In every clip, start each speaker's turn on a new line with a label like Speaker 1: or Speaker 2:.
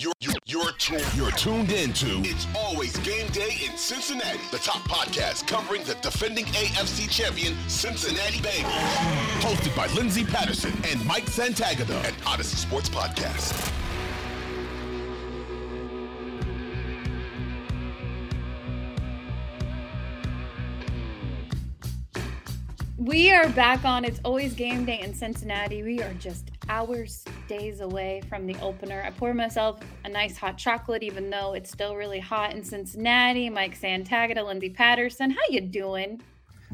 Speaker 1: You're, you're, you're, tuned, you're tuned into It's Always Game Day in Cincinnati, the top podcast covering the defending AFC champion Cincinnati Bengals. Hosted by Lindsay Patterson and Mike Santagata at Audacy Sports Podcast.
Speaker 2: We are back on It's Always Game Day in Cincinnati. We are just hours, days away from the opener. I pour myself a nice hot chocolate, even though it's still really hot in Cincinnati. Mike Santagata, Lindsay Patterson, how you doing?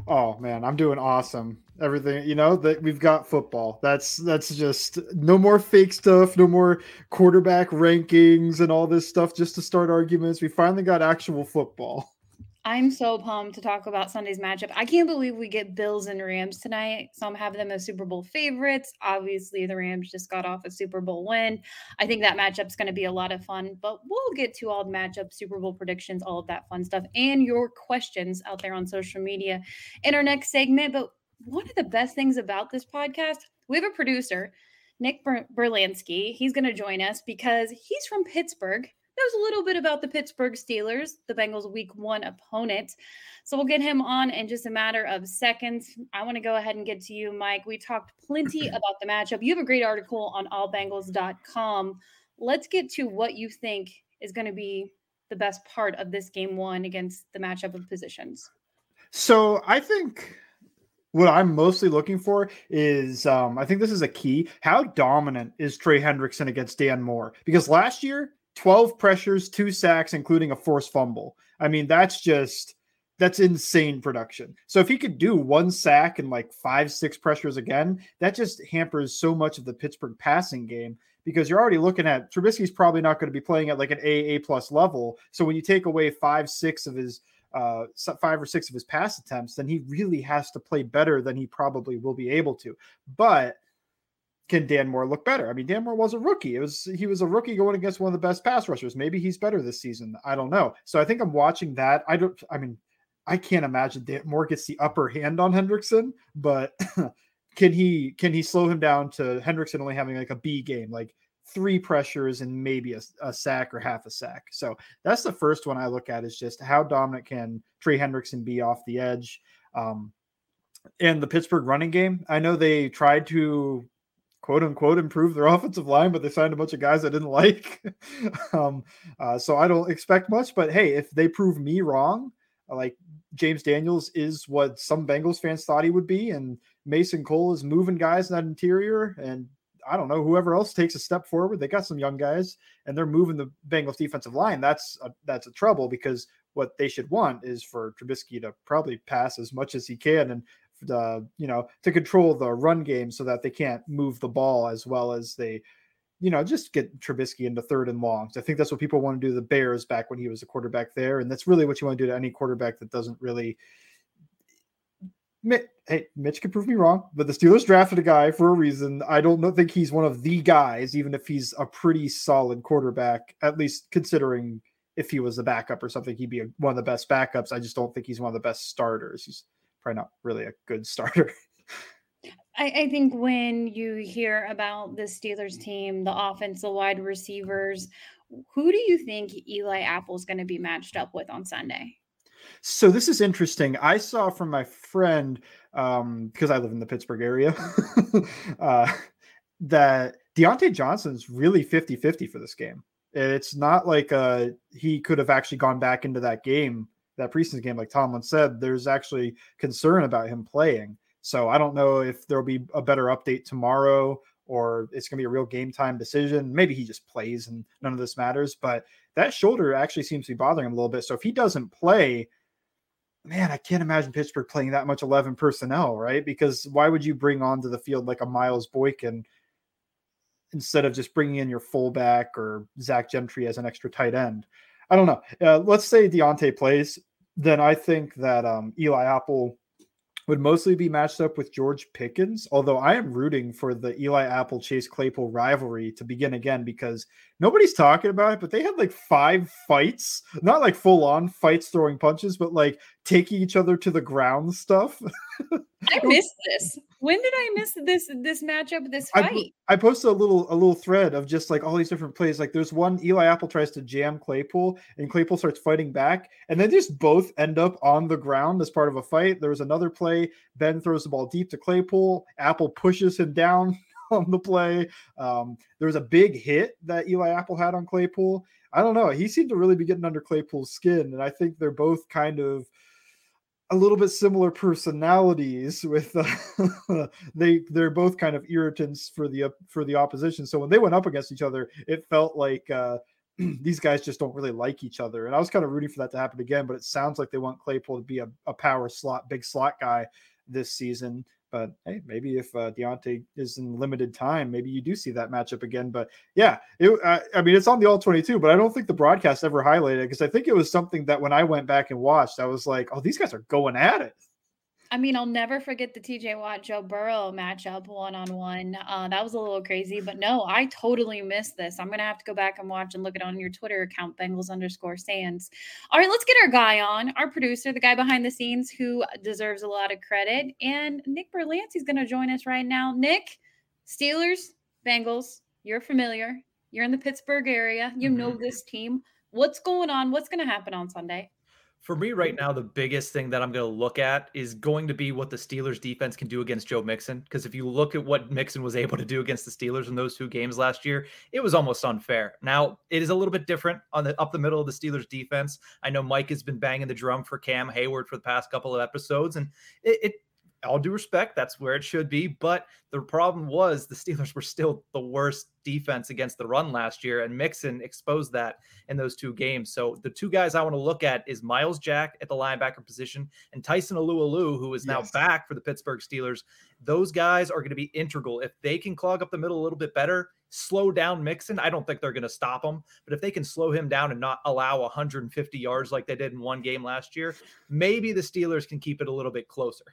Speaker 3: Oh man, I'm doing awesome. Everything, you know, that we've got football. That's that's just no more fake stuff, no more quarterback rankings and all this stuff just to start arguments. We finally got actual football.
Speaker 2: I'm so pumped to talk about Sunday's matchup. I can't believe we get Bills and Rams tonight. Some I'm them as Super Bowl favorites. Obviously, the Rams just got off a Super Bowl win. I think that matchup's going to be a lot of fun, but we'll get to all the matchup, Super Bowl predictions, all of that fun stuff, and your questions out there on social media in our next segment. But one of the best things about this podcast, we have a producer, Nick Brlansky. He's going to join us because he's from Pittsburgh knows a little bit about the Pittsburgh Steelers, the Bengals' week one opponent. So we'll get him on in just a matter of seconds. I want to go ahead and get to you, Mike. We talked plenty about the matchup. You have a great article on allbengals.com. Let's get to what you think is going to be the best part of this game one against the matchup of positions.
Speaker 3: So I think what I'm mostly looking for is um, I think this is a key. How dominant is Trey Hendrickson against Dan Moore? Because last year 12 pressures, two sacks, including a forced fumble. I mean, that's just that's insane production. So if he could do one sack and like five, six pressures again, that just hampers so much of the Pittsburgh passing game because you're already looking at Trubisky's probably not going to be playing at like an A A plus level. So when you take away five, six of his uh, five or six of his pass attempts, then he really has to play better than he probably will be able to. But can Dan Moore look better? I mean, Dan Moore was a rookie. It was he was a rookie going against one of the best pass rushers. Maybe he's better this season. I don't know. So I think I'm watching that. I don't. I mean, I can't imagine Dan Moore gets the upper hand on Hendrickson, but can he can he slow him down to Hendrickson only having like a B game, like three pressures and maybe a, a sack or half a sack. So that's the first one I look at is just how dominant can Trey Hendrickson be off the edge. Um, and the Pittsburgh running game, I know they tried to quote unquote improve their offensive line, but they signed a bunch of guys I didn't like. um, uh, so I don't expect much. But hey, if they prove me wrong, like James Daniels is what some Bengals fans thought he would be, and Mason Cole is moving guys in that interior, and I don't know whoever else takes a step forward. They got some young guys, and they're moving the Bengals defensive line. That's a, that's a trouble because what they should want is for Trubisky to probably pass as much as he can and the you know to control the run game so that they can't move the ball as well as they you know just get Trubisky into third and longs. I think that's what people want to do the Bears back when he was a quarterback there, and that's really what you want to do to any quarterback that doesn't really. Hey, Mitch could prove me wrong, but the Steelers drafted a guy for a reason. I don't think he's one of the guys, even if he's a pretty solid quarterback, at least considering if he was a backup or something, he'd be one of the best backups. I just don't think he's one of the best starters. He's probably not really a good starter.
Speaker 2: I, I, think when you hear about the Steelers team, the offense, the wide receivers, who do you think Eli Apple is going to be matched up with on Sunday?
Speaker 3: So this is interesting. I saw from my friend um, because I live in the Pittsburgh area uh, that Diontae Johnson's really 50-50 for this game. It's not like uh, he could have actually gone back into that game that preseason game, like Tomlin said, there's actually concern about him playing. So I don't know if there'll be a better update tomorrow or it's going to be a real game time decision. Maybe he just plays and none of this matters. But that shoulder actually seems to be bothering him a little bit. So if he doesn't play, man, I can't imagine Pittsburgh playing that much 11 personnel, right? Because why would you bring onto the field like a Miles Boykin instead of just bringing in your fullback or Zach Gentry as an extra tight end? I don't know. Uh, let's say Diontae plays, then I think that um, Eli Apple would mostly be matched up with George Pickens, although I am rooting for the Eli Apple Chase Claypool rivalry to begin again because nobody's talking about it, but they had like five fights, not like full on fights throwing punches, but like taking each other to the ground stuff.
Speaker 2: I missed this. When did I miss this this matchup, this fight?
Speaker 3: I, I, posted a little a little thread of just like all these different plays. Like there's one Eli Apple tries to jam Claypool and Claypool starts fighting back, and then just both end up on the ground as part of a fight. There was another play, Ben throws the ball deep to Claypool, Apple pushes him down on the play. Um, there was a big hit that Eli Apple had on Claypool. I don't know. He seemed to really be getting under Claypool's skin, and I think they're both kind of a little bit similar personalities with uh, they they're both kind of irritants for the for the opposition so when they went up against each other it felt like uh, these guys just don't really like each other and i was kind of rooting for that to happen again but it sounds like they want claypool to be a, a power slot big slot guy this season but hey, maybe if uh, Diontae is in limited time, maybe you do see that matchup again. But yeah, it, uh, I mean, it's on the all 22, but I don't think the broadcast ever highlighted it because I think it was something that when I went back and watched, I was like, oh, these guys are going at it.
Speaker 2: I mean, I'll never forget the TJ Watt Joe Burrow matchup one on one. That was a little crazy, but no, I totally missed this. I'm gonna have to go back and watch and look it on your Twitter account, Bengals underscore Sans. All right, let's get our guy on, our producer, the guy behind the scenes who deserves a lot of credit, and Nick Brlansky is gonna join us right now. Nick, Steelers, Bengals, you're familiar. You're in the Pittsburgh area. You know mm-hmm. this team. What's going on? What's gonna happen on Sunday?
Speaker 4: For me right now, the biggest thing that I'm going to look at is going to be what the Steelers defense can do against Joe Mixon. Because if you look at what Mixon was able to do against the Steelers in those two games last year, it was almost unfair. Now it is a little bit different on the up the middle of the Steelers defense. I know Mike has been banging the drum for Cam Heyward for the past couple of episodes, and it, it all due respect, that's where it should be. But the problem was the Steelers were still the worst defense against the run last year, and Mixon exposed that in those two games. So the two guys I want to look at is Myles Jack at the linebacker position and Tyson Alualu, who is now yes. back for the Pittsburgh Steelers. Those guys are going to be integral. If they can clog up the middle a little bit better, slow down Mixon, I don't think they're going to stop him. But if they can slow him down and not allow 150 yards like they did in one game last year, maybe the Steelers can keep it a little bit closer.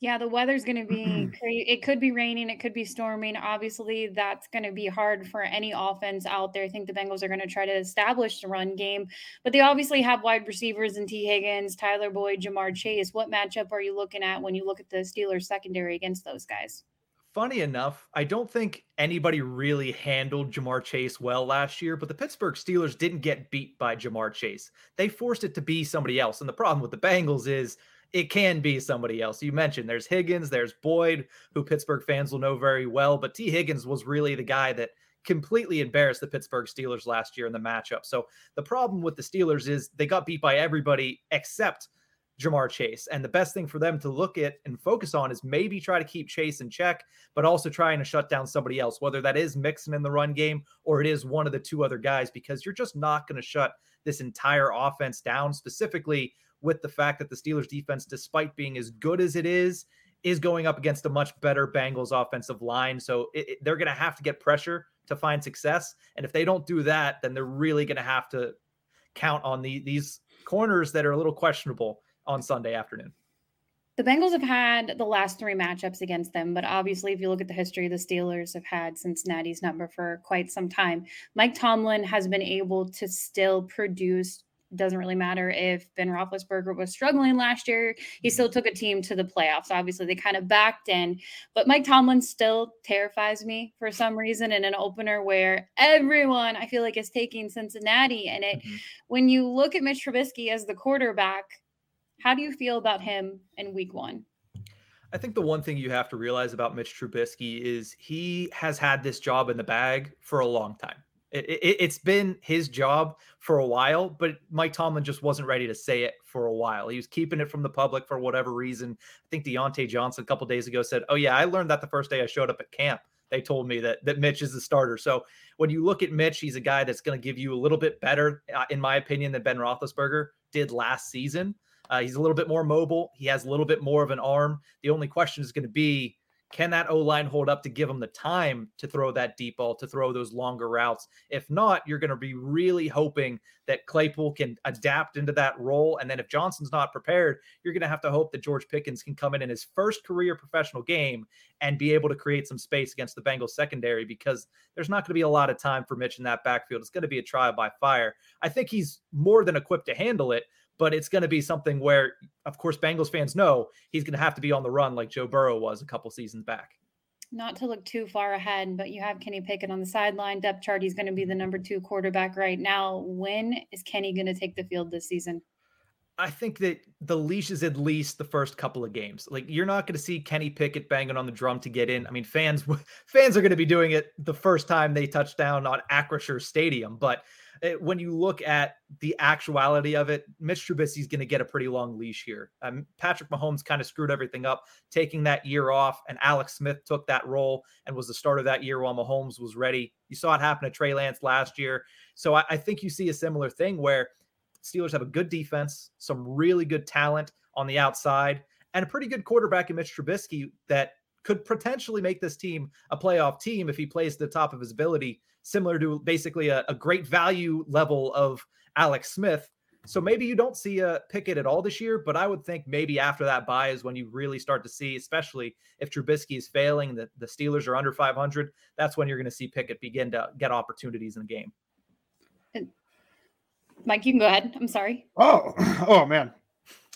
Speaker 2: Yeah, the weather's going to be crazy. It could be raining, it could be storming. Obviously, that's going to be hard for any offense out there. I think the Bengals are going to try to establish the run game, but they obviously have wide receivers in Tee Higgins, Tyler Boyd, Ja'Marr Chase. What matchup are you looking at when you look at the Steelers secondary against those guys?
Speaker 4: Funny enough, I don't think anybody really handled Ja'Marr Chase well last year, but the Pittsburgh Steelers didn't get beat by Ja'Marr Chase. They forced it to be somebody else. And the problem with the Bengals is it can be somebody else. You mentioned there's Higgins, there's Boyd, who Pittsburgh fans will know very well, but Tee Higgins was really the guy that completely embarrassed the Pittsburgh Steelers last year in the matchup. So the problem with the Steelers is they got beat by everybody except Ja'Marr Chase. And the best thing for them to look at and focus on is maybe try to keep Chase in check, but also trying to shut down somebody else, whether that is Mixon in the run game or it is one of the two other guys, because you're just not going to shut this entire offense down, specifically with the fact that the Steelers defense, despite being as good as it is, is going up against a much better Bengals offensive line. So it, it, they're going to have to get pressure to find success. And if they don't do that, then they're really going to have to count on the, these corners that are a little questionable on Sunday afternoon.
Speaker 2: The Bengals have had the last three matchups against them, but obviously, if you look at the history, the Steelers have had Cincinnati's number for quite some time. Mike Tomlin has been able to still produce doesn't really matter if Ben Roethlisberger was struggling last year. He still mm-hmm. took a team to the playoffs. Obviously, they kind of backed in, but Mike Tomlin still terrifies me for some reason in an opener where everyone I feel like is taking Cincinnati. And it, mm-hmm. when you look at Mitch Trubisky as the quarterback, how do you feel about him in Week One?
Speaker 4: I think the one thing you have to realize about Mitch Trubisky is he has had this job in the bag for a long time It, has it, been his job for a while, but Mike Tomlin just wasn't ready to say it for a while. He was keeping it from the public for whatever reason. I think Diontae Johnson a couple days ago said, "Oh yeah, I learned that the first day I showed up at camp. They told me that that Mitch is the starter." So when you look at Mitch, he's a guy that's going to give you a little bit better, uh, in my opinion, than Ben Roethlisberger did last season. Uh, he's a little bit more mobile. He has a little bit more of an arm. The only question is going to be can that O line hold up to give him the time to throw that deep ball, to throw those longer routes? If not, you're going to be really hoping that Claypool can adapt into that role. And then if Johnson's not prepared, you're going to have to hope that George Pickens can come in in his first career professional game and be able to create some space against the Bengals secondary because there's not going to be a lot of time for Mitch in that backfield. It's going to be a trial by fire. I think he's more than equipped to handle it but it's going to be something where, of course, Bengals fans know he's going to have to be on the run like Joe Burrow was a couple seasons back.
Speaker 2: Not to look too far ahead, but you have Kenny Pickett on the sideline. Depth chart, he's going to be the number two quarterback right now. When is Kenny going to take the field this season?
Speaker 4: I think that the leash is at least the first couple of games. Like you're not going to see Kenny Pickett banging on the drum to get in. I mean, fans fans are going to be doing it the first time they touch down on Acrisure Stadium, but it, eh, when you look at the actuality of it, Mitch Trubisky's going to get a pretty long leash here. Um, Patrick Mahomes kind of screwed everything up, taking that year off, and Alex Smith took that role and was the starter that year while Mahomes was ready. You saw it happen to Trey Lance last year. So I, I think you see a similar thing where Steelers have a good defense, some really good talent on the outside, and a pretty good quarterback in Mitch Trubisky that could potentially make this team a playoff team if he plays the top of his ability similar to basically a, a great value level of Alex Smith. So maybe you don't see a Pickett at all this year, but I would think maybe after that bye is when you really start to see, especially if Trubisky is failing, the, the Steelers are under 500. That's when you're going to see Pickett begin to get opportunities in the game.
Speaker 2: Mike, you can go ahead. I'm sorry.
Speaker 3: Oh, oh man.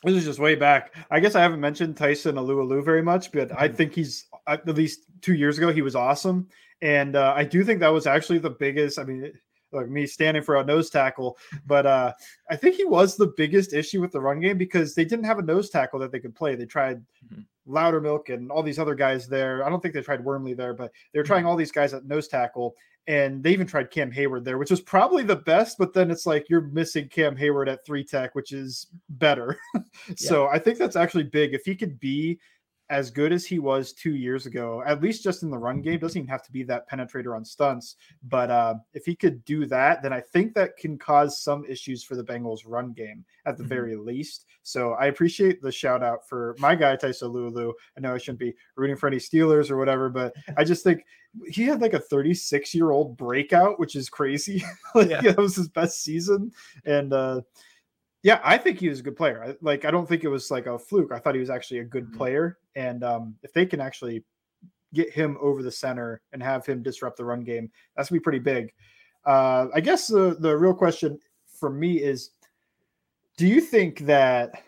Speaker 3: This is just way back. I guess I haven't mentioned Tyson Alualu very much, but I mm-hmm. think he's at least two years ago, he was awesome. And uh, I do think that was actually the biggest. I mean, like me standing for a nose tackle, but uh, I think he was the biggest issue with the run game because they didn't have a nose tackle that they could play. They tried mm-hmm. Loudermilk and all these other guys there. I don't think they tried Wormley there, but they were trying mm-hmm. all these guys at nose tackle, and they even tried Cam Heyward there, which was probably the best. But then it's like you're missing Cam Heyward at three tech, which is better. so yeah. I think that's actually big. If he could be as good as he was two years ago, at least just in the run game, doesn't even have to be that penetrator on stunts. But uh, if he could do that, then I think that can cause some issues for the Bengals run game at the mm-hmm. very least. So I appreciate the shout out for my guy, Tyson Lulu. I know I shouldn't be rooting for any Steelers or whatever, but I just think he had like a 36 year old breakout, which is crazy. like yeah. that was his best season. And, uh, yeah, I think he was a good player. I, like, I don't think it was like a fluke. I thought he was actually a good mm-hmm. player. And um, if they can actually get him over the center and have him disrupt the run game, that's gonna be pretty big. Uh, I guess the the real question for me is, do you think that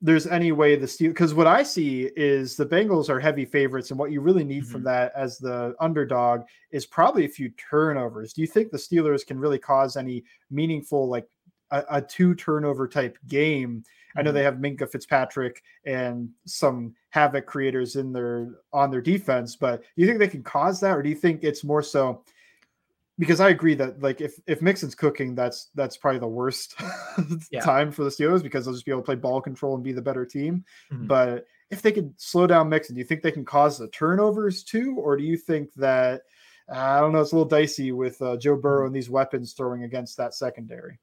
Speaker 3: there's any way the Steel? Because what I see is the Bengals are heavy favorites, and what you really need mm-hmm. from that as the underdog is probably a few turnovers. Do you think the Steelers can really cause any meaningful like a, a two turnover type game. I know they mm-hmm. have Minkah Fitzpatrick and some havoc creators in their on their defense, but do you think they can cause that, or do you think it's more so? Because I agree that like if if Mixon's cooking, that's that's probably the worst yeah. time for the Steelers because they'll just be able to play ball control and be the better team. Mm-hmm. But if they could slow down Mixon, do you think they can cause the turnovers too, or do you think that I don't know, it's a little dicey with uh, Joe Burrow mm-hmm. and these weapons throwing against that secondary?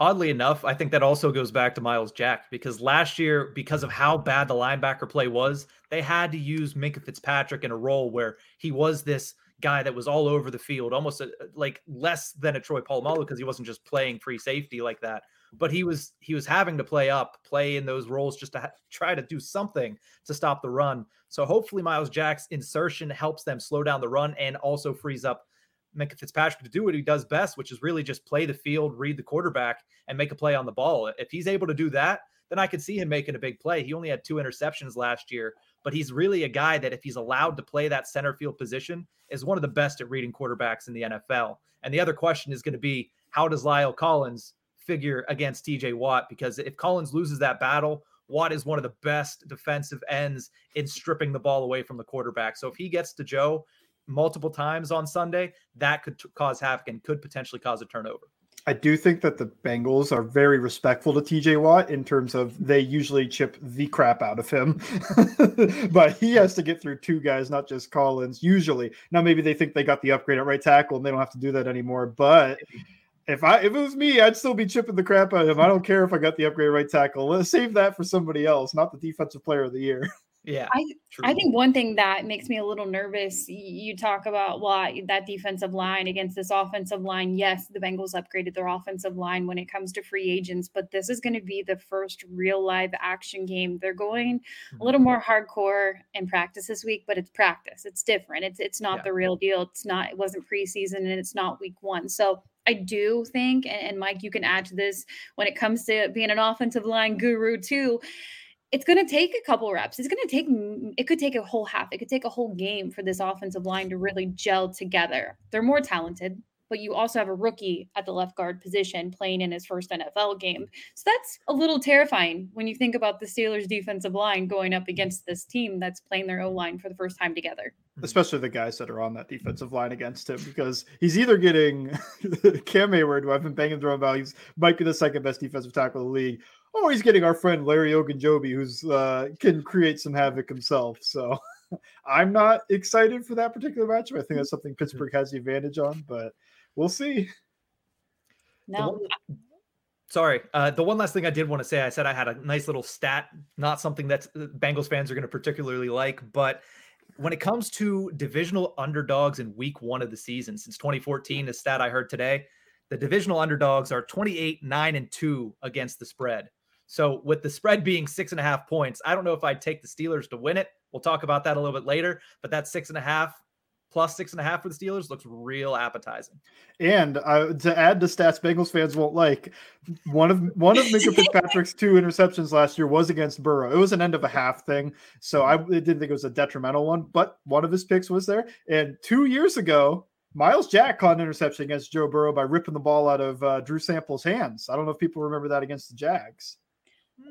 Speaker 4: Oddly enough, I think that also goes back to Myles Jack because last year, because of how bad the linebacker play was, they had to use Minkah Fitzpatrick in a role where he was this guy that was all over the field, almost a, like less than a Troy Polamalu because he wasn't just playing free safety like that, but he was he was having to play up, play in those roles just to ha- try to do something to stop the run. So hopefully Myles Jack's insertion helps them slow down the run and also frees up Minkah Fitzpatrick to do what he does best, which is really just play the field, read the quarterback, and make a play on the ball. If he's able to do that, then I could see him making a big play. He only had two interceptions last year, but he's really a guy that if he's allowed to play that center field position, is one of the best at reading quarterbacks in the NFL. And the other question is going to be how does La'el Collins figure against TJ Watt? Because if Collins loses that battle, Watt is one of the best defensive ends in stripping the ball away from the quarterback. So if he gets to Joe, multiple times on Sunday, that could t- cause havoc and could potentially cause a turnover.
Speaker 3: I do think that the Bengals are very respectful to TJ Watt in terms of they usually chip the crap out of him. but he has to get through two guys, not just Collins, usually. Now, maybe they think they got the upgrade at right tackle and they don't have to do that anymore. But if I if it was me, I'd still be chipping the crap out of him. I don't care if I got the upgrade right tackle. Let's save that for somebody else, not the defensive player of the year.
Speaker 4: Yeah.
Speaker 2: I I think one thing that makes me a little nervous, you talk about why that defensive line against this offensive line. Yes, the Bengals upgraded their offensive line when it comes to free agents, but this is going to be the first real live action game. They're going a mm-hmm. little more hardcore in practice this week, but it's practice. It's different. It's it's not
Speaker 4: Yeah.
Speaker 2: the real deal. It's not it wasn't preseason and it's not week 1. So I do think and Mike you can add to this when it comes to being an offensive line guru too it's going to take a couple reps. It's going to take, it could take a whole half. It could take a whole game for this offensive line to really gel together. They're more talented, but you also have a rookie at the left guard position playing in his first NFL game. So that's a little terrifying when you think about the Steelers defensive line going up against this team that's playing their O line for the first time together.
Speaker 3: especially the guys that are on that defensive line against him, because he's either getting Cam Heyward, who I've been banging drum about, he's might be the second best defensive tackle in the league, or he's getting our friend Larry Ogunjobi, who's uh, can create some havoc himself. So I'm not excited for that particular matchup. I think that's something Pittsburgh has the advantage on, but we'll see.
Speaker 2: No,
Speaker 4: one- sorry. Uh, the one last thing I did want to say, I said I had a nice little stat, not something that Bengals fans are going to particularly like, but when it comes to divisional underdogs in week one of the season since 2014, the stat I heard today, the divisional underdogs are 28, 9, and 2 against the spread. So with the spread being six and a half points, I don't know if I'd take the Steelers to win it. We'll talk about that a little bit later, but that six and a half plus six and a half for the Steelers looks real appetizing.
Speaker 3: And uh, to add to stats Bengals fans won't like, one of one of Minkah Fitzpatrick's two interceptions last year was against Burrow. It was an end of a half thing, so I didn't think it was a detrimental one. But one of his picks was there. And two years ago, Myles Jack caught an interception against Joe Burrow by ripping the ball out of uh, Drew Sample's hands. I don't know if people remember that against the Jags.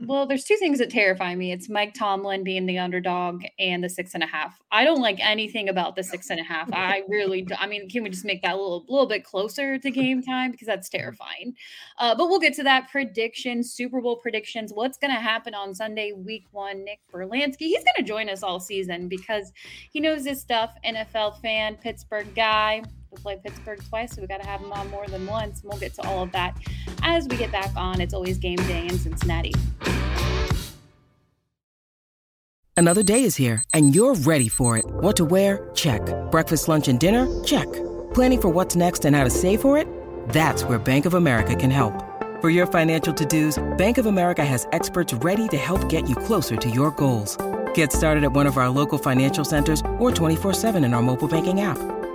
Speaker 2: Well, there's two things that terrify me. It's Mike Tomlin being the underdog and the six and a half. I don't like anything about the six and a half. I really, do, I mean, can we just make that a little, little bit closer to game time because that's terrifying. Uh, but we'll get to that prediction, Super Bowl predictions. What's going to happen on Sunday, Week One? Nick Brlansky, he's going to join us all season because he knows his stuff. NFL fan, Pittsburgh guy. We play Pittsburgh twice, so we got to have them on more than once. And we'll get to all of that as we get back on. It's always game day in Cincinnati.
Speaker 5: Another day is here, and you're ready for it. What to wear? Check. Breakfast, lunch, and dinner? Check. Planning for what's next and how to save for it? That's where Bank of America can help. For your financial to-dos, Bank of America has experts ready to help get you closer to your goals. Get started at one of our local financial centers or 24-7 in our mobile banking app.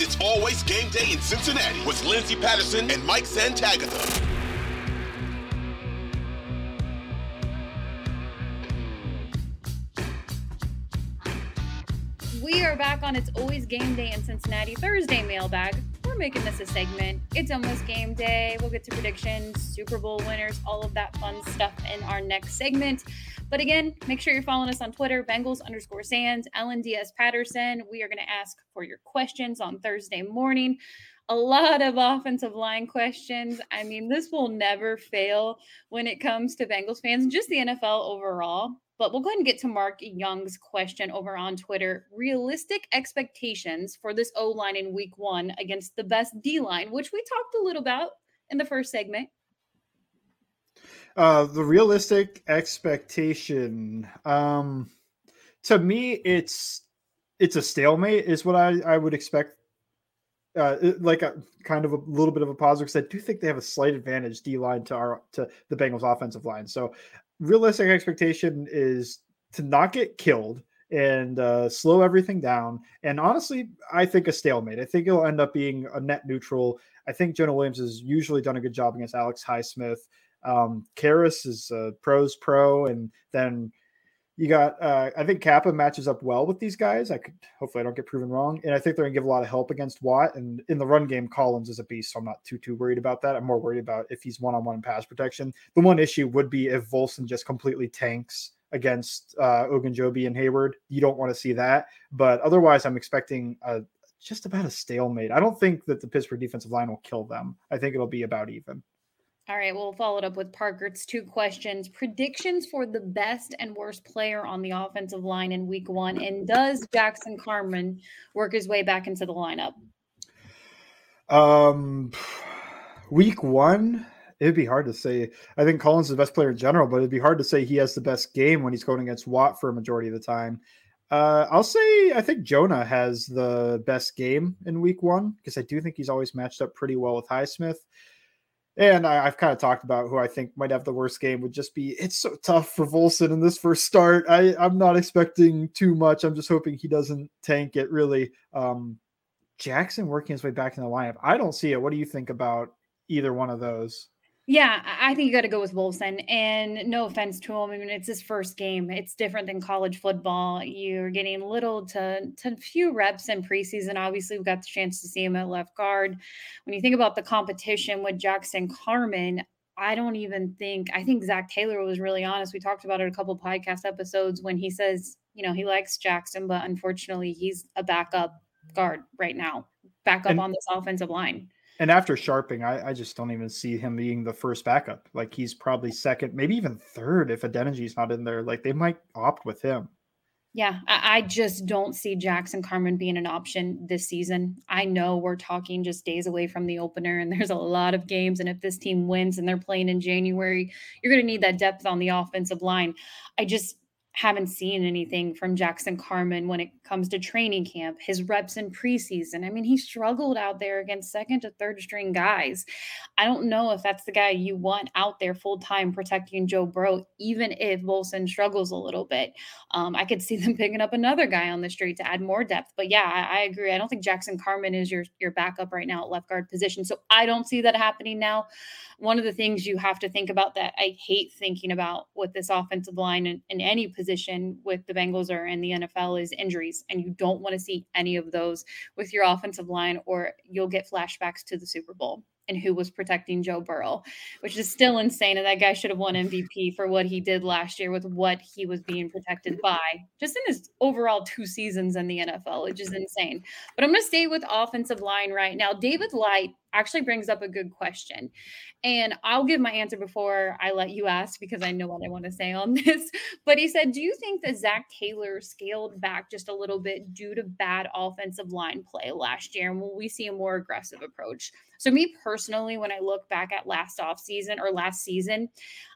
Speaker 1: It's Always Game Day in Cincinnati with Lindsay Patterson and Mike Santagata.
Speaker 2: We are back on It's Always Game Day in Cincinnati Thursday mailbag. Making this a segment. It's almost game day. We'll get to predictions, Super Bowl winners, all of that fun stuff in our next segment. But again, make sure you're following us on Twitter, Bengals underscore Sans, Ellen Diaz Patterson. We are going to ask for your questions on Thursday morning. A lot of offensive line questions. I mean, this will never fail when it comes to Bengals fans just the NFL overall. But we'll go ahead and get to Mark Young's question over on Twitter. Realistic expectations for this O line in week one against the best D line, which we talked a little about in the first segment.
Speaker 3: Uh, the realistic expectation, um, to me, it's it's a stalemate, is what I I would expect uh, like a kind of a little bit of a positive because I do think they have a slight advantage D line to our to the Bengals offensive line. So realistic expectation is to not get killed and uh, slow everything down. And honestly, I think a stalemate. I think it'll end up being a net neutral. I think Jonah Williams has usually done a good job against Alex Highsmith. Um, Karras is a pros pro, and then you got, uh, I think Cappa matches up well with these guys. I could hopefully I don't get proven wrong, and I think they're gonna give a lot of help against Watt. And in the run game, Collins is a beast, so I'm not too too worried about that. I'm more worried about if he's one on one in pass protection. The one issue would be if Volson just completely tanks against uh, Ogunjobi and Heyward. You don't want to see that, but otherwise, I'm expecting a just about a stalemate. I don't think that the Pittsburgh defensive line will kill them. I think it'll be about even.
Speaker 2: All right, we'll follow it up with Parker's two questions. Predictions for the best and worst player on the offensive line in week one. And does Jackson Carman work his way back into the lineup?
Speaker 3: Um, week one, it'd be hard to say. I think Collins is the best player in general, but it'd be hard to say he has the best game when he's going against Watt for a majority of the time. Uh, I'll say I think Jonah has the best game in week one because I do think he's always matched up pretty well with Highsmith. And I, have kind of talked about who I think might have the worst game would just be it's so tough for Volson in this first start. I, I'm not expecting too much. I'm just hoping he doesn't tank it really. Um, Jackson working his way back in the lineup. I don't see it. What do you think about either one of those?
Speaker 2: Yeah, I think you got to go with Volson. And no offense to him, I mean it's his first game. It's different than college football. You're getting little to to few reps in preseason. Obviously, we got the chance to see him at left guard. When you think about the competition with Jackson Carman, I don't even think I think Zac Taylor was really honest. We talked about it a couple podcast episodes when he says, you know, he likes Jackson, but unfortunately, he's a backup guard right now, backup and- on this offensive line
Speaker 3: and after Scharping, I, I, just don't even see him being the first backup. Like he's probably second, maybe even third if Adeniji not in there. Like they might opt with him.
Speaker 2: Yeah, I, I just don't see Jackson Carman being an option this season. I know we're talking just days away from the opener, and there's a lot of games. And if this team wins and they're playing in January, you're going to need that depth on the offensive line. I just haven't seen anything from Jackson Carman when it comes to training camp, his reps in preseason. I mean, he struggled out there against second to third string guys. I don't know if that's the guy you want out there full time protecting Joe Burrow, even if Volson struggles a little bit. Um, I could see them picking up another guy on the street to add more depth. But yeah, I, I agree. I don't think Jackson Carman is your your backup right now at left guard position. So I don't see that happening now. One of the things you have to think about that I hate thinking about with this offensive line in, in any position position with the Bengals or in the NFL is injuries. And you don't want to see any of those with your offensive line, or you'll get flashbacks to the Super Bowl and who was protecting Joe Burrow, which is still insane. And that guy should have won MVP for what he did last year with what he was being protected by, just in his overall two seasons in the NFL, which is insane. But I'm going to stay with offensive line right now. David Light actually brings up a good question. And I'll give my answer before I let you ask because I know what I want to say on this. But he said, Do you think that Zac Taylor scaled back just a little bit due to bad offensive line play last year? And will we see a more aggressive approach? So, me personally, when I look back at last off season or last season,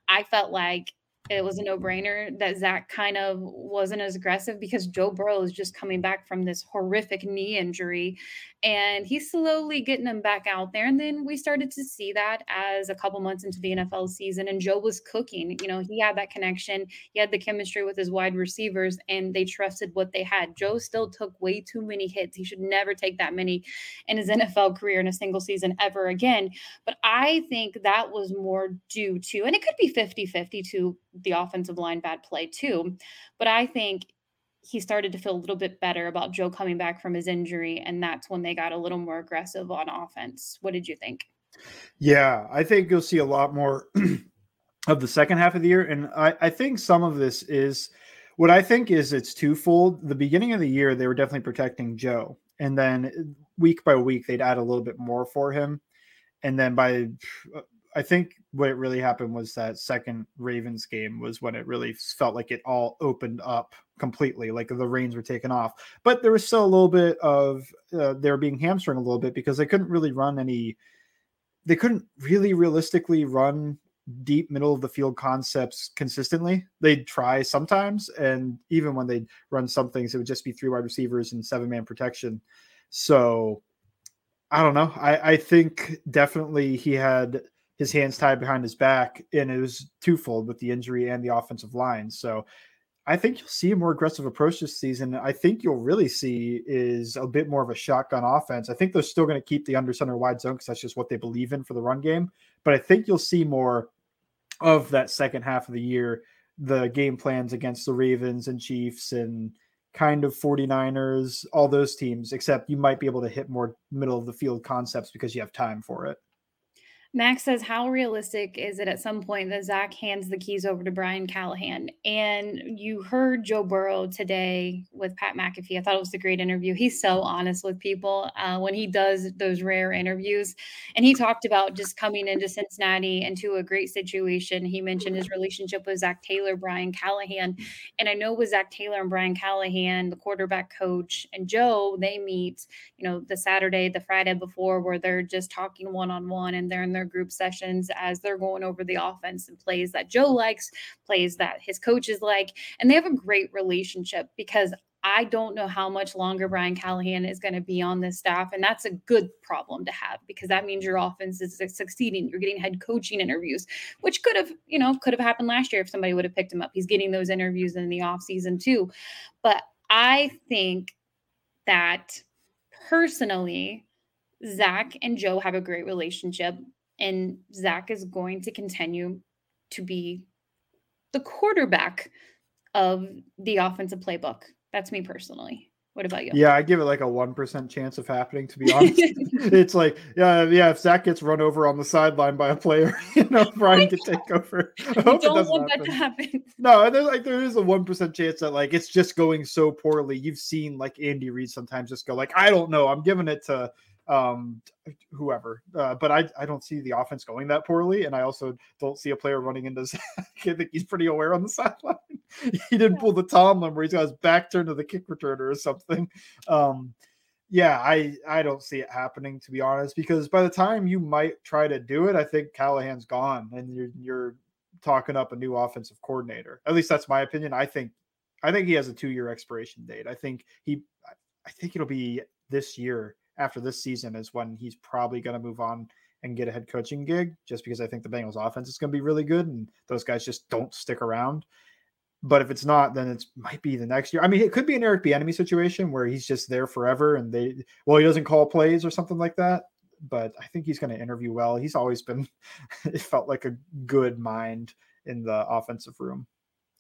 Speaker 2: I felt like it was a no-brainer that Zac kind of wasn't as aggressive because Joe Burrow is just coming back from this horrific knee injury and he's slowly getting them back out there. And then we started to see that as a couple months into the NFL season and Joe was cooking. You know, he had that connection, he had the chemistry with his wide receivers and they trusted what they had. Joe still took way too many hits. He should never take that many in his NFL career in a single season ever again. But I think that was more due to, and it could be 50 50 to the offensive line bad play too. But I think he started to feel a little bit better about Joe coming back from his injury. And that's when they got a little more aggressive on offense. What did you think?
Speaker 3: Yeah, I think you'll see a lot more of the second half of the year. And I, I think some of this is what I think is it's twofold. The beginning of the year, they were definitely protecting Joe. And then week by week, they'd add a little bit more for him. And then by I think what really happened was that second Ravens game was when it really felt like it all opened up completely, like the reins were taken off. But there was still a little bit of uh, they were being hamstrung a little bit because they couldn't really run any. They couldn't really realistically run deep middle of the field concepts consistently. They'd try sometimes, and even when they'd run some things, it would just be three wide receivers and seven man protection. So I don't know. I, I think definitely he had his hands tied behind his back, and it was twofold with the injury and the offensive line. So I think you'll see a more aggressive approach this season. I think you'll really see is a bit more of a shotgun offense. I think they're still going to keep the under center wide zone because that's just what they believe in for the run game. But I think you'll see more of that second half of the year, the game plans against the Ravens and Chiefs and kind of 49ers, all those teams, except you might be able to hit more middle of the field concepts because you have time for it.
Speaker 2: Max says, How realistic is it at some point that Zac hands the keys over to Brian Callahan? And you heard Joe Burrow today with Pat McAfee. I thought it was a great interview. He's so honest with people uh, when he does those rare interviews. And he talked about just coming into Cincinnati into a great situation. He mentioned his relationship with Zac Taylor, Brian Callahan. And I know with Zac Taylor and Brian Callahan, the quarterback coach, and Joe, they meet, you know, the Saturday, the Friday before, where they're just talking one on one and they're in their their group sessions as they're going over the offense and plays that Joe likes, plays that his coaches like. And they have a great relationship because I don't know how much longer Brian Callahan is going to be on this staff. And that's a good problem to have because that means your offense is succeeding. You're getting head coaching interviews, which could have, you know, could have happened last year if somebody would have picked him up. He's getting those interviews in the offseason too. But I think that personally, Zac and Joe have a great relationship and Zac is going to continue to be the quarterback of the offensive playbook. That's me personally. What about you?
Speaker 3: Yeah, I give it like a one percent chance of happening. To be honest, it's like yeah, yeah. If Zac gets run over on the sideline by a player, you know, Brian could take over. I hope don't it want happen. that to happen. No, there's like there is a one percent chance that like it's just going so poorly. You've seen like Andy Reid sometimes just go like, I don't know, I'm giving it to um whoever uh, but I, I don't see the offense going that poorly and i also don't see a player running into Zac. i think he's pretty aware on the sideline. He didn't pull the tomlin where he's got his back turned to the kick returner or something. Um yeah i i don't see it happening to be honest because by the time you might try to do it i think callahan's gone and you're you're talking up a new offensive coordinator. At least that's my opinion. I think i think he has a two year expiration date. I think he i think it'll be this year after this season is when he's probably going to move on and get a head coaching gig just because I think the Bengals offense is going to be really good and those guys just don't stick around. But if it's not, then it might be the next year. I mean, it could be an Eric Bieniemy situation where he's just there forever and they, well, he doesn't call plays or something like that. But I think he's going to interview well. He's always been, it felt like a good mind in the offensive room.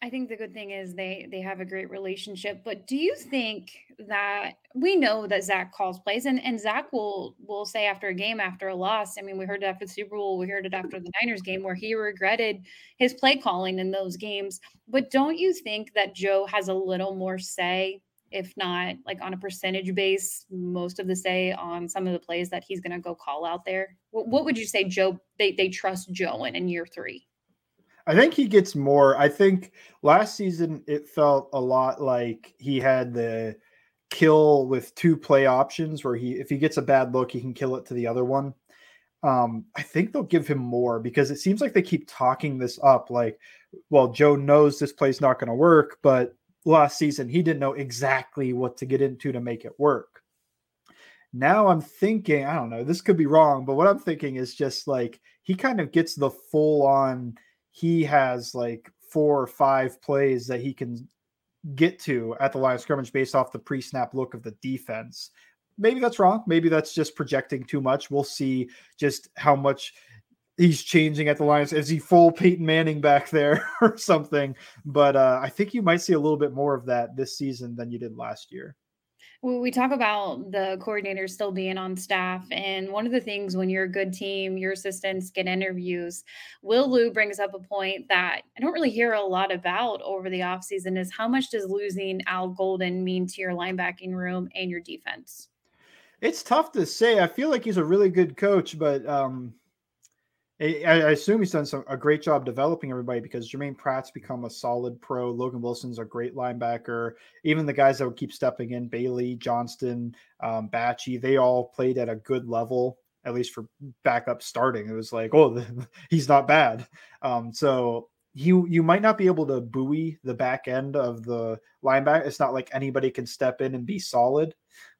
Speaker 2: I think the good thing is they they have a great relationship. But do you think that we know that Zac calls plays and, and Zac will will say after a game after a loss? I mean, we heard it after the Super Bowl, we heard it after the Niners game where he regretted his play calling in those games. But don't you think that Joe has a little more say, if not like on a percentage base, most of the say on some of the plays that he's gonna go call out there? What, what would you say, Joe? They they trust Joe in in year three?
Speaker 3: I think he gets more. I think last season it felt a lot like he had the kill with two play options where he if he gets a bad look, he can kill it to the other one. Um, I think they'll give him more because it seems like they keep talking this up like, well, Joe knows this play's not going to work, but last season he didn't know exactly what to get into to make it work. Now I'm thinking, I don't know, this could be wrong, but what I'm thinking is just like he kind of gets the full on he has like four or five plays that he can get to at the line of scrimmage based off the pre-snap look of the defense. Maybe that's wrong. Maybe that's just projecting too much. We'll see just how much he's changing at the line. Is he full Peyton Manning back there or something? But uh, I think you might see a little bit more of that this season than you did last year
Speaker 2: we talk about the coordinators still being on staff and one of the things when you're a good team your assistants get interviews will lou brings up a point that i don't really hear a lot about over the offseason is how much does losing al golden mean to your linebacking room and your defense?
Speaker 3: It's tough to say. I feel like he's a really good coach but um I, I assume he's done some, a great job developing everybody because Germaine Pratt's become a solid pro. Logan Wilson's a great linebacker. Even the guys that would keep stepping in, Bailey, Johnston, um, Bachie, they all played at a good level, at least for backup starting. It was like, oh, he's not bad. Um, so you you might not be able to buoy the back end of the linebacker. It's not like anybody can step in and be solid,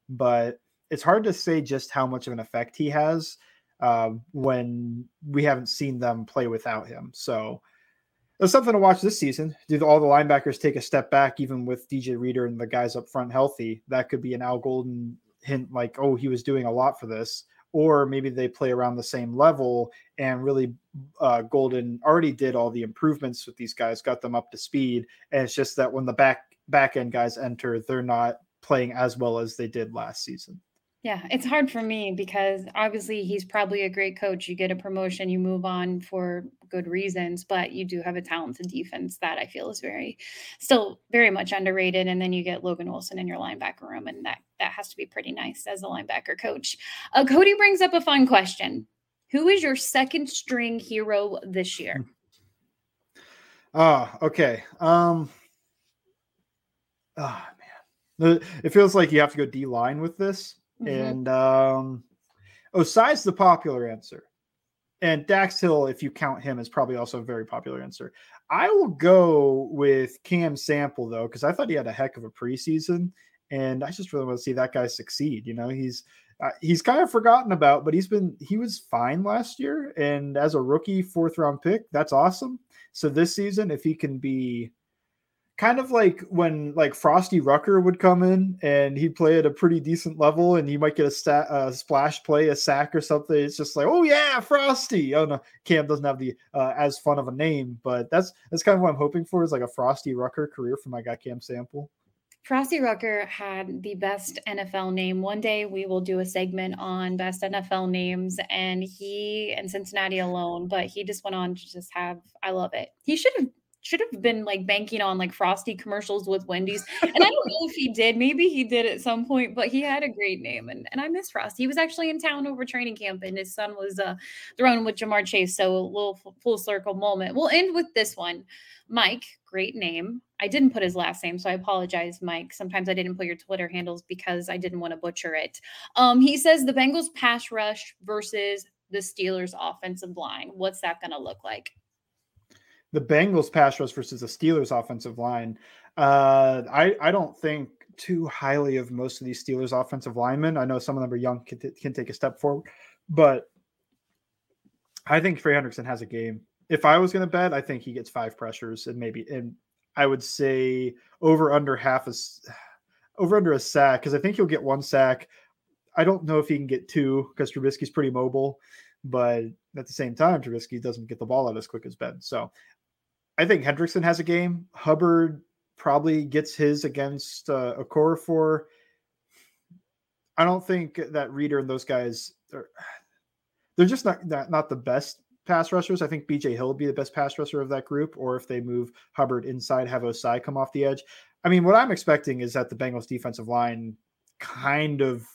Speaker 3: but it's hard to say just how much of an effect he has uh, when we haven't seen them play without him. So there's something to watch this season. Do all the linebackers take a step back, even with DJ Reader and the guys up front healthy? That could be an Al Golden hint, like, oh, he was doing a lot for this. Or maybe they play around the same level and really uh, Golden already did all the improvements with these guys, got them up to speed. And it's just that when the back back end guys enter, they're not playing as well as they did last season.
Speaker 2: Yeah, it's hard for me because obviously he's probably a great coach. You get a promotion, you move on for good reasons, but you do have a talented defense that I feel is very still very much underrated. And then you get Logan Wilson in your linebacker room, and that that has to be pretty nice as a linebacker coach. Uh, Cody brings up a fun question: Who is your second string hero this year?
Speaker 3: Ah, okay. Um, oh man, it feels like you have to go D line with this. Mm-hmm. And um, Ossai's the popular answer. And Dax Hill, if you count him, is probably also a very popular answer. I will go with Cam Sample, though, because I thought he had a heck of a preseason. And I just really want to see that guy succeed. You know, he's uh, he's kind of forgotten about, but he's been he was fine last year, and as a rookie fourth round pick, that's awesome. So this season, if he can be kind of like when like Frosty Rucker would come in and he'd play at a pretty decent level and he might get a, stat, a splash play, a sack or something. It's just like, oh yeah, Frosty. Oh no, Cam doesn't have the uh, as fun of a name, but that's that's kind of what I'm hoping for is like a Frosty Rucker career for my guy Cam Sample.
Speaker 2: Frosty Rucker had the best NFL name. One day we will do a segment on best NFL names, and he and Cincinnati alone, but he just went on to just have, I love it. He should have should have been like banking on like frosty commercials with Wendy's. And I don't know if he did. Maybe he did at some point, but he had a great name. And, and I miss Frosty. He was actually in town over training camp and his son was uh, thrown with Ja'Marr Chase. So a little full circle moment. We'll end with this one. Mike, great name. I didn't put his last name, so I apologize, Mike. Sometimes I didn't put your Twitter handles because I didn't want to butcher it. Um, he says the Bengals pass rush versus the Steelers offensive line. What's that going to look like?
Speaker 3: The Bengals pass rush versus the Steelers offensive line. Uh, I I don't think too highly of most of these Steelers offensive linemen. I know some of them are young, can, t- can take a step forward, but I think Trey Hendrickson has a game. If I was going to bet, I think he gets five pressures and maybe, and I would say over under half a over under a sack because I think he'll get one sack. I don't know if he can get two because Trubisky's pretty mobile, but at the same time, Trubisky doesn't get the ball out as quick as Ben. So I think Hendrickson has a game. Hubbard probably gets his against uh, Okorafor. I don't think that Reader and those guys are. They're just not, not not the best pass rushers. I think BJ Hill would be the best pass rusher of that group, or if they move Hubbard inside, have Ossai come off the edge. I mean, what I'm expecting is that the Bengals defensive line kind of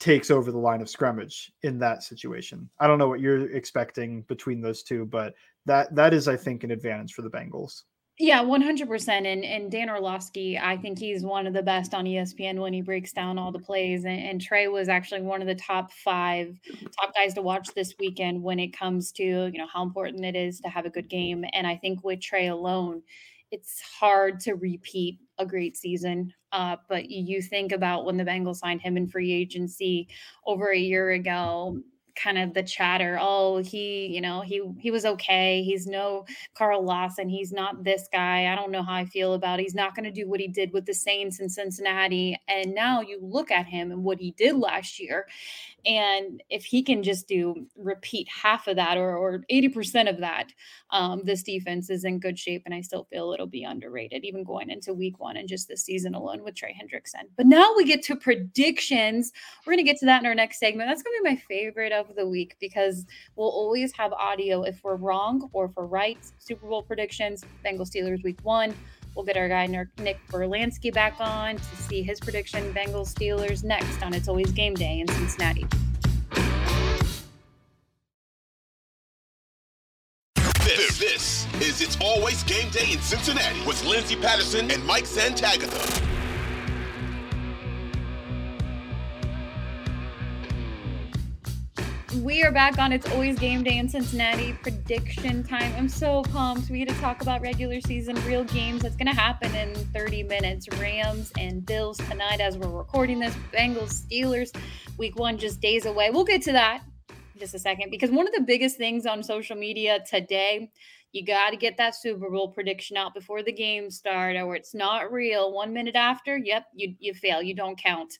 Speaker 3: takes over the line of scrimmage in that situation. I don't know what you're expecting between those two, but that that is, I think, an advantage for the Bengals.
Speaker 2: Yeah, 100%. And, and Dan Orlovsky, I think he's one of the best on ESPN when he breaks down all the plays. And, and, Trey was actually one of the top five top guys to watch this weekend when it comes to, you know, how important it is to have a good game. And I think with Trey alone, it's hard to repeat a great season. Uh, but you think about when the Bengals signed him in free agency over a year ago, kind of the chatter oh he you know he he was okay he's no carl lawson he's not this guy i don't know how i feel about it. he's not going to do what he did with the saints in cincinnati. And now you look at him and what he did last year and if he can just do repeat half of that or, or 80% of that um, this defense is in good shape and i still feel it'll be underrated even going into week one and just this season alone with trey hendrickson. But now we get to predictions. We're going to get to that in our next segment. That's going to be my favorite of the week because we'll always have audio if we're wrong or if we're right. Super Bowl predictions, Bengals Steelers week one. We'll get our guy Nick Brlansky back on to see his prediction Bengals Steelers next on It's Always Game Day in Cincinnati.
Speaker 1: This, this is It's Always Game Day in Cincinnati with Lindsay Patterson and Mike Santagata.
Speaker 2: We are back on It's Always Game Day in Cincinnati prediction time. I'm so pumped. We get to talk about regular season real games that's going to happen in 30 minutes. Rams and Bills tonight as we're recording this. Bengals, Steelers, week one just days away. We'll get to that in just a second because one of the biggest things on social media today, you got to get that Super Bowl prediction out before the game start or it's not real. One minute after, yep, you, you fail. You don't count.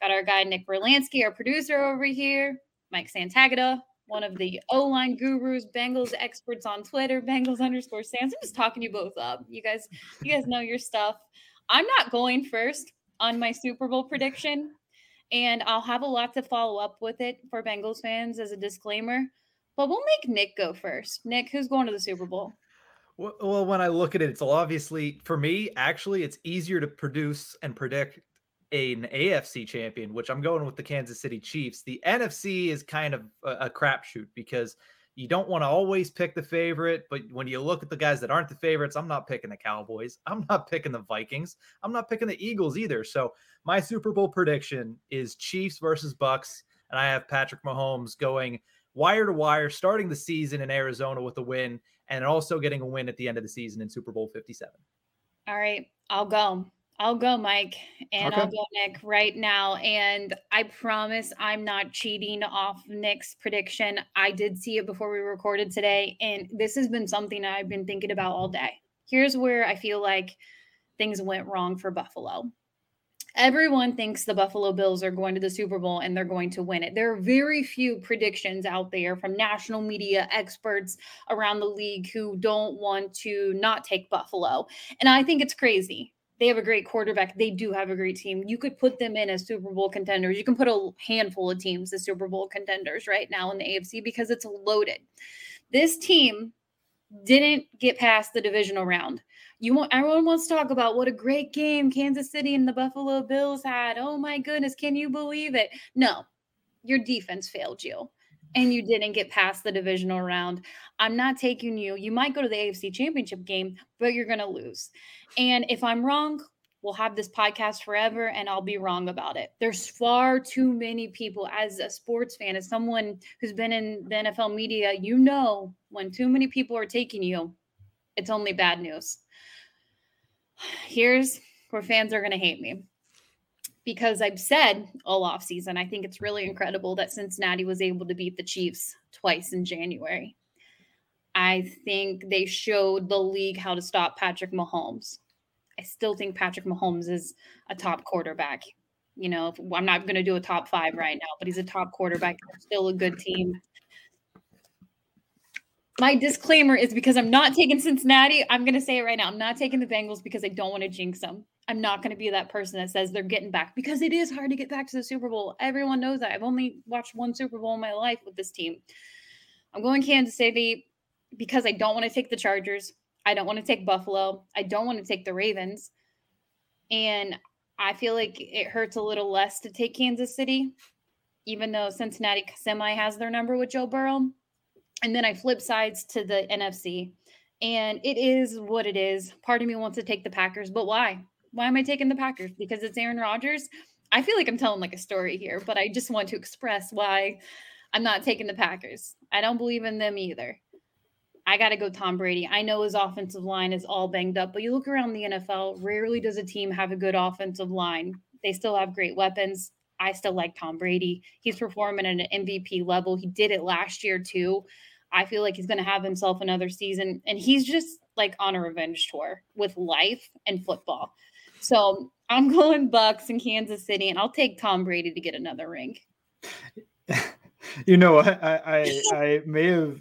Speaker 2: Got our guy Nick Brlansky, our producer over here Mike Santagata, one of the O line gurus, Bengals experts on Twitter, Bengals underscore Sans. I'm just talking you both up. You guys, you guys know your stuff. I'm not going first on my Super Bowl prediction, and I'll have a lot to follow up with it for Bengals fans as a disclaimer. But we'll make Nick go first. Nick, who's going to the Super Bowl?
Speaker 4: Well, when I look at it, it's obviously for me. Actually, it's easier to produce and predict an AFC champion, which I'm going with the Kansas City Chiefs. The NFC is kind of a, a crapshoot because you don't want to always pick the favorite, but when you look at the guys that aren't the favorites, I'm not picking the Cowboys. I'm not picking the Vikings. I'm not picking the Eagles either. So my Super Bowl prediction is Chiefs versus Bucks, and I have Patrick Mahomes going wire to wire, starting the season in Arizona with a win, and also getting a win at the end of the season in Super Bowl 57.
Speaker 2: All right, I'll go. I'll go, Mike, and okay. I'll go Nick right now. And I promise I'm not cheating off Nick's prediction. I did see it before we recorded today, and this has been something I've been thinking about all day. Here's where I feel like things went wrong for Buffalo. Everyone thinks the Buffalo Bills are going to the Super Bowl and they're going to win it. There are very few predictions out there from national media experts around the league who don't want to not take Buffalo. And I think it's crazy they have a great quarterback. They do have a great team. You could put them in as Super Bowl contenders. You can put a handful of teams as Super Bowl contenders right now in the AFC because it's loaded. This team didn't get past the divisional round. You want everyone wants to talk about what a great game Kansas City and the Buffalo Bills had. Oh my goodness, can you believe it? No, your defense failed you and you didn't get past the divisional round. I'm not taking you. You might go to the AFC championship game, but you're going to lose. And if I'm wrong, we'll have this podcast forever and I'll be wrong about it. There's far too many people as a sports fan, as someone who's been in the NFL media, you know, when too many people are taking you, it's only bad news. Here's where fans are going to hate me because I've said all off season, I think it's really incredible that Cincinnati was able to beat the Chiefs twice in January. I think they showed the league how to stop Patrick Mahomes. I still think Patrick Mahomes is a top quarterback. You know, I'm not going to do a top five right now, but he's a top quarterback. Still a good team. My disclaimer is because I'm not taking Cincinnati. I'm going to say it right now. I'm not taking the Bengals because I don't want to jinx them. I'm not going to be that person that says they're getting back because it is hard to get back to the Super Bowl. Everyone knows that. I've only watched one Super Bowl in my life with this team. I'm going Kansas City because I don't want to take the Chargers. I don't want to take Buffalo. I don't want to take the Ravens. And I feel like it hurts a little less to take Kansas City, even though Cincinnati semi has their number with Joe Burrow. And then I flip sides to the NFC. And it is what it is. Part of me wants to take the Packers, but why? Why am I taking the Packers? Because it's Aaron Rodgers. I feel like I'm telling like a story here, but I just want to express why I'm not taking the Packers. I don't believe in them either. I got to go Tom Brady. I know his offensive line is all banged up, but you look around the NFL, rarely does a team have a good offensive line. They still have great weapons. I still like Tom Brady. He's performing at an MVP level. He did it last year too. I feel like he's going to have himself another season and he's just like on a revenge tour with life and football. So I'm going Bucks in Kansas City, and I'll take Tom Brady to get another ring.
Speaker 3: you know, I, I I may have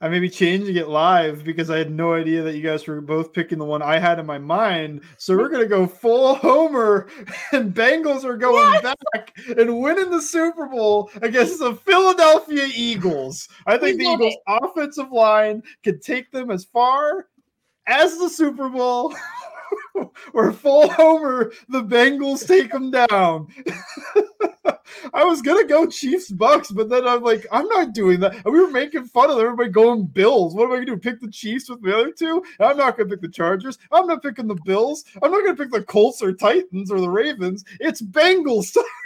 Speaker 3: I may be changing it live because I had no idea that you guys were both picking the one I had in my mind. So we're gonna go full homer, and Bengals are going what? back and winning the Super Bowl against the Philadelphia Eagles. I think we the Eagles' it. offensive line could take them as far as the Super Bowl. We're full homer. The Bengals take them down. I was gonna go Chiefs Bucks, but then I'm like, I'm not doing that. And we were making fun of everybody going Bills. What am I gonna do? Pick the Chiefs with the other two? I'm not gonna pick the Chargers. I'm not picking the Bills. I'm not gonna pick the Colts or Titans or the Ravens. It's Bengals.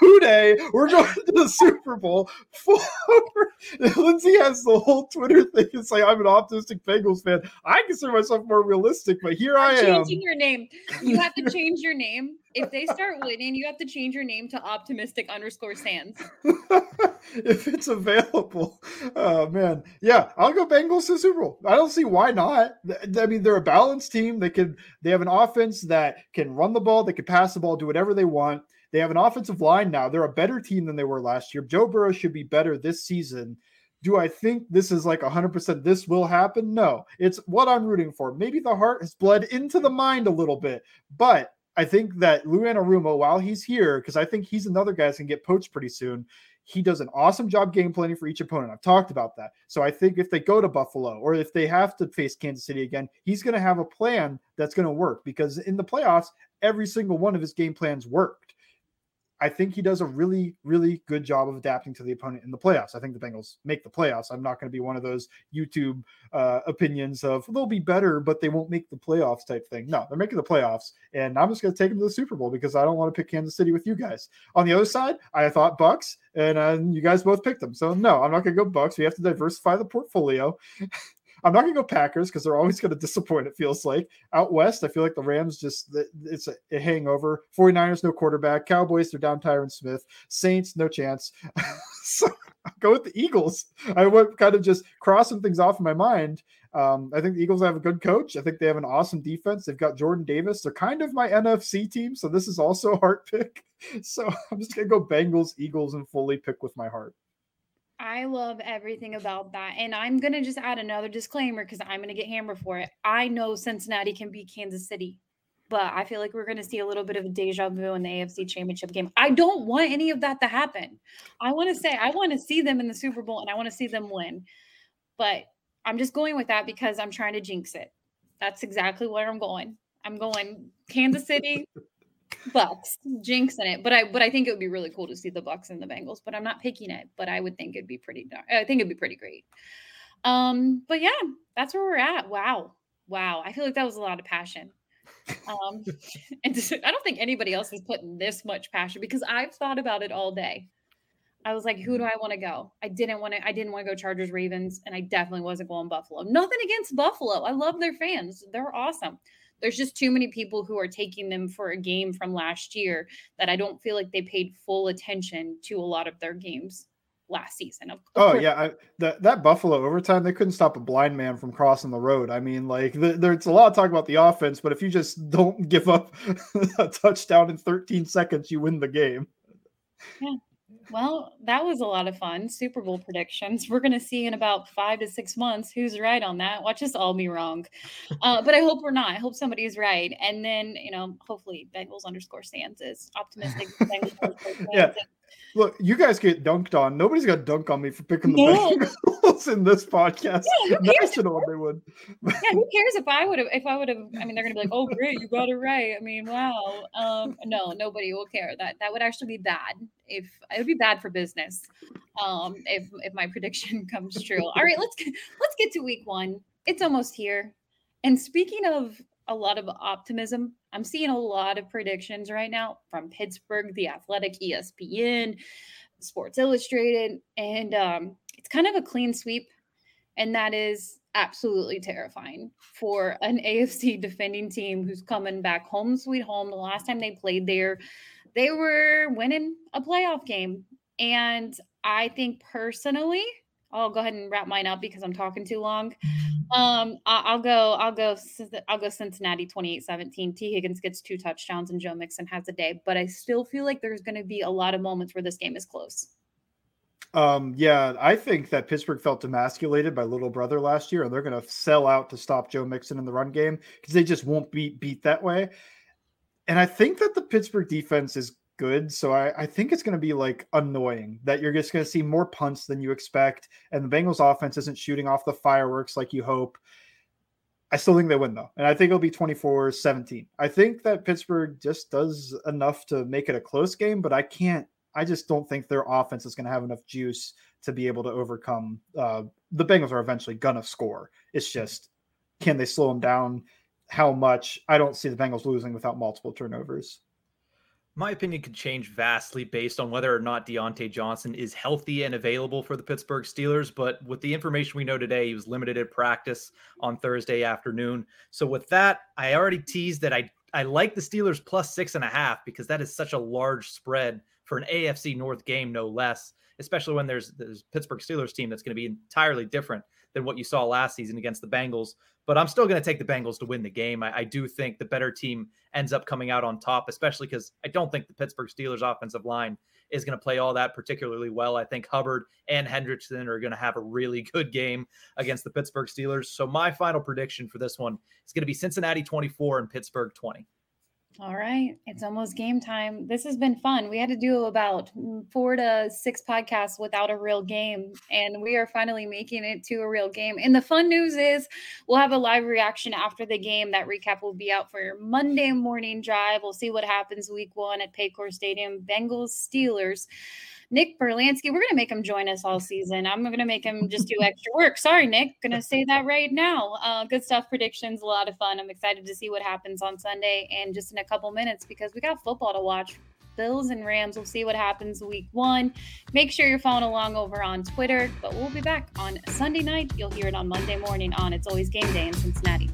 Speaker 3: Who Dey, we're going to the Super Bowl. Lindsay has the whole Twitter thing. It's like I'm an optimistic Bengals fan. I consider myself more realistic, but here
Speaker 2: I'm
Speaker 3: I am.
Speaker 2: Changing your name. You have to change your name. If they start winning, you have to change your name to optimistic underscore sans.
Speaker 3: if it's available. Oh man. Yeah, I'll go Bengals to Super Bowl. I don't see why not. I mean, they're a balanced team. They can they have an offense that can run the ball, they can pass the ball, do whatever they want. They have an offensive line now. They're a better team than they were last year. Joe Burrow should be better this season. Do I think this is like 100% this will happen? No. It's what I'm rooting for. Maybe the heart has bled into the mind a little bit, but I think that Lou Anarumo, while he's here, because I think he's another guy that's going to get poached pretty soon, he does an awesome job game planning for each opponent. I've talked about that. So I think if they go to Buffalo or if they have to face Kansas City again, he's going to have a plan that's going to work because in the playoffs, every single one of his game plans worked. I think he does a really, really good job of adapting to the opponent in the playoffs. I think the Bengals make the playoffs. I'm not going to be one of those YouTube uh, opinions of they'll be better, but they won't make the playoffs type thing. No, they're making the playoffs, and I'm just going to take them to the Super Bowl because I don't want to pick Kansas City with you guys. On the other side, I thought Bucks, and uh, you guys both picked them. So no, I'm not going to go Bucks. We have to diversify the portfolio. I'm not going to go Packers because they're always going to disappoint, it feels like. Out West, I feel like the Rams just, it's a, a hangover. 49ers, no quarterback. Cowboys, they're down Tyron Smith. Saints, no chance. so I'll go with the Eagles. I went kind of just crossing things off in my mind. Um, I think the Eagles have a good coach. I think they have an awesome defense. They've got Jordan Davis. They're kind of my NFC team. So this is also a heart pick. So I'm just to go Bengals, Eagles, and fully pick with my heart.
Speaker 2: I love everything about that. And I'm going to just add another disclaimer because I'm going to get hammered for it. I know Cincinnati can beat Kansas City, but I feel like we're going to see a little bit of a deja vu in the AFC championship game. I don't want any of that to happen. I want to say, I want to see them in the Super Bowl and I want to see them win. But I'm just going with that because I'm trying to jinx it. That's exactly where I'm going. I'm going Kansas City, Bucks, jinxing it. But I but I think it would be really cool to see the Bucks and the Bengals. But I'm not picking it. But I would think it'd be pretty. I think it'd be pretty great. Um, but yeah, that's where we're at. Wow, wow. I feel like that was a lot of passion. Um, and I don't think anybody else is putting this much passion because I've thought about it all day. I was like, who do I want to go? I didn't want to. I didn't want to go Chargers, Ravens, and I definitely wasn't going Buffalo. Nothing against Buffalo. I love their fans. They're awesome there's just too many people who are taking them for a game from last year that I don't feel like they paid full attention to a lot of their games last season. Of,
Speaker 3: oh course. yeah, I, that that Buffalo overtime they couldn't stop a blind man from crossing the road. I mean, like the, there's a lot of talk about the offense, but if you just don't give up a touchdown in 13 seconds, you win the game.
Speaker 2: Yeah, well, that was a lot of fun. Super Bowl predictions. We're going to see in about five to six months who's right on that. Watch us all be wrong. Uh, but I hope we're not. I hope somebody's right. And then, you know, hopefully Bengals underscore Sans is optimistic.
Speaker 3: yeah. Look, you guys get dunked on. Nobody's got dunk on me for picking the no. Bengals in this podcast. Yeah, National, they would.
Speaker 2: yeah, who cares if I would have? If I would have, I mean, they're gonna be like, "Oh, great, you got it right." I mean, wow. Um, no, nobody will care. That that would actually be bad. If it would be bad for business, um, if if my prediction comes true. All right, let's let's get to week one. It's almost here. And speaking of a lot of optimism. I'm seeing a lot of predictions right now from Pittsburgh, The Athletic, ESPN, Sports Illustrated, and um, it's kind of a clean sweep. And that is absolutely terrifying for an AFC defending team who's coming back home, sweet home. The last time they played there, they were winning a playoff game. And I think personally, I'll go ahead and wrap mine up because I'm talking too long. Um, I'll go, I'll go, I'll go Cincinnati 28-17. Tee Higgins gets two touchdowns and Joe Mixon has a day, but I still feel like there's going to be a lot of moments where this game is close.
Speaker 3: Um, yeah, I think that Pittsburgh felt emasculated by little brother last year, and they're going to sell out to stop Joe Mixon in the run game because they just won't be beat that way. And I think that the Pittsburgh defense is good. So I, I think it's going to be like annoying that you're just going to see more punts than you expect. And the Bengals offense isn't shooting off the fireworks like you hope. I still think they win though. And I think it'll be 24 17. I think that Pittsburgh just does enough to make it a close game, but I can't, I just don't think their offense is going to have enough juice to be able to overcome. Uh, the Bengals are eventually going to score. It's just, can they slow them down? How much? I don't see the Bengals losing without multiple turnovers.
Speaker 4: My opinion could change vastly based on whether or not Diontae Johnson is healthy and available for the Pittsburgh Steelers. But with the information we know today, he was limited at practice on Thursday afternoon. So with that, I already teased that I I like the Steelers plus six and a half because that is such a large spread for an AFC North game, no less. Especially when there's there's Pittsburgh Steelers team that's going to be entirely different than what you saw last season against the Bengals. But I'm still going to take the Bengals to win the game. I, I do think the better team ends up coming out on top, especially because I don't think the Pittsburgh Steelers offensive line is going to play all that particularly well. I think Hubbard and Hendrickson are going to have a really good game against the Pittsburgh Steelers. So my final prediction for this one is going to be Cincinnati 24 and Pittsburgh 20.
Speaker 2: All right. It's almost game time. This has been fun. We had to do about four to six podcasts without a real game, and we are finally making it to a real game. And the fun news is we'll have a live reaction after the game. That recap will be out for your Monday morning drive. We'll see what happens week one at Paycor Stadium, Bengals, Steelers. Nick Brlansky, we're going to make him join us all season. I'm going to make him just do extra work. Sorry, Nick. Going to say that right now. Uh, good stuff. Predictions, a lot of fun. I'm excited to see what happens on Sunday and just in a couple minutes because we got football to watch. Bills and Rams. We'll see what happens week one. Make sure you're following along over on Twitter, but we'll be back on Sunday night. You'll hear it on Monday morning on It's Always Game Day in Cincinnati.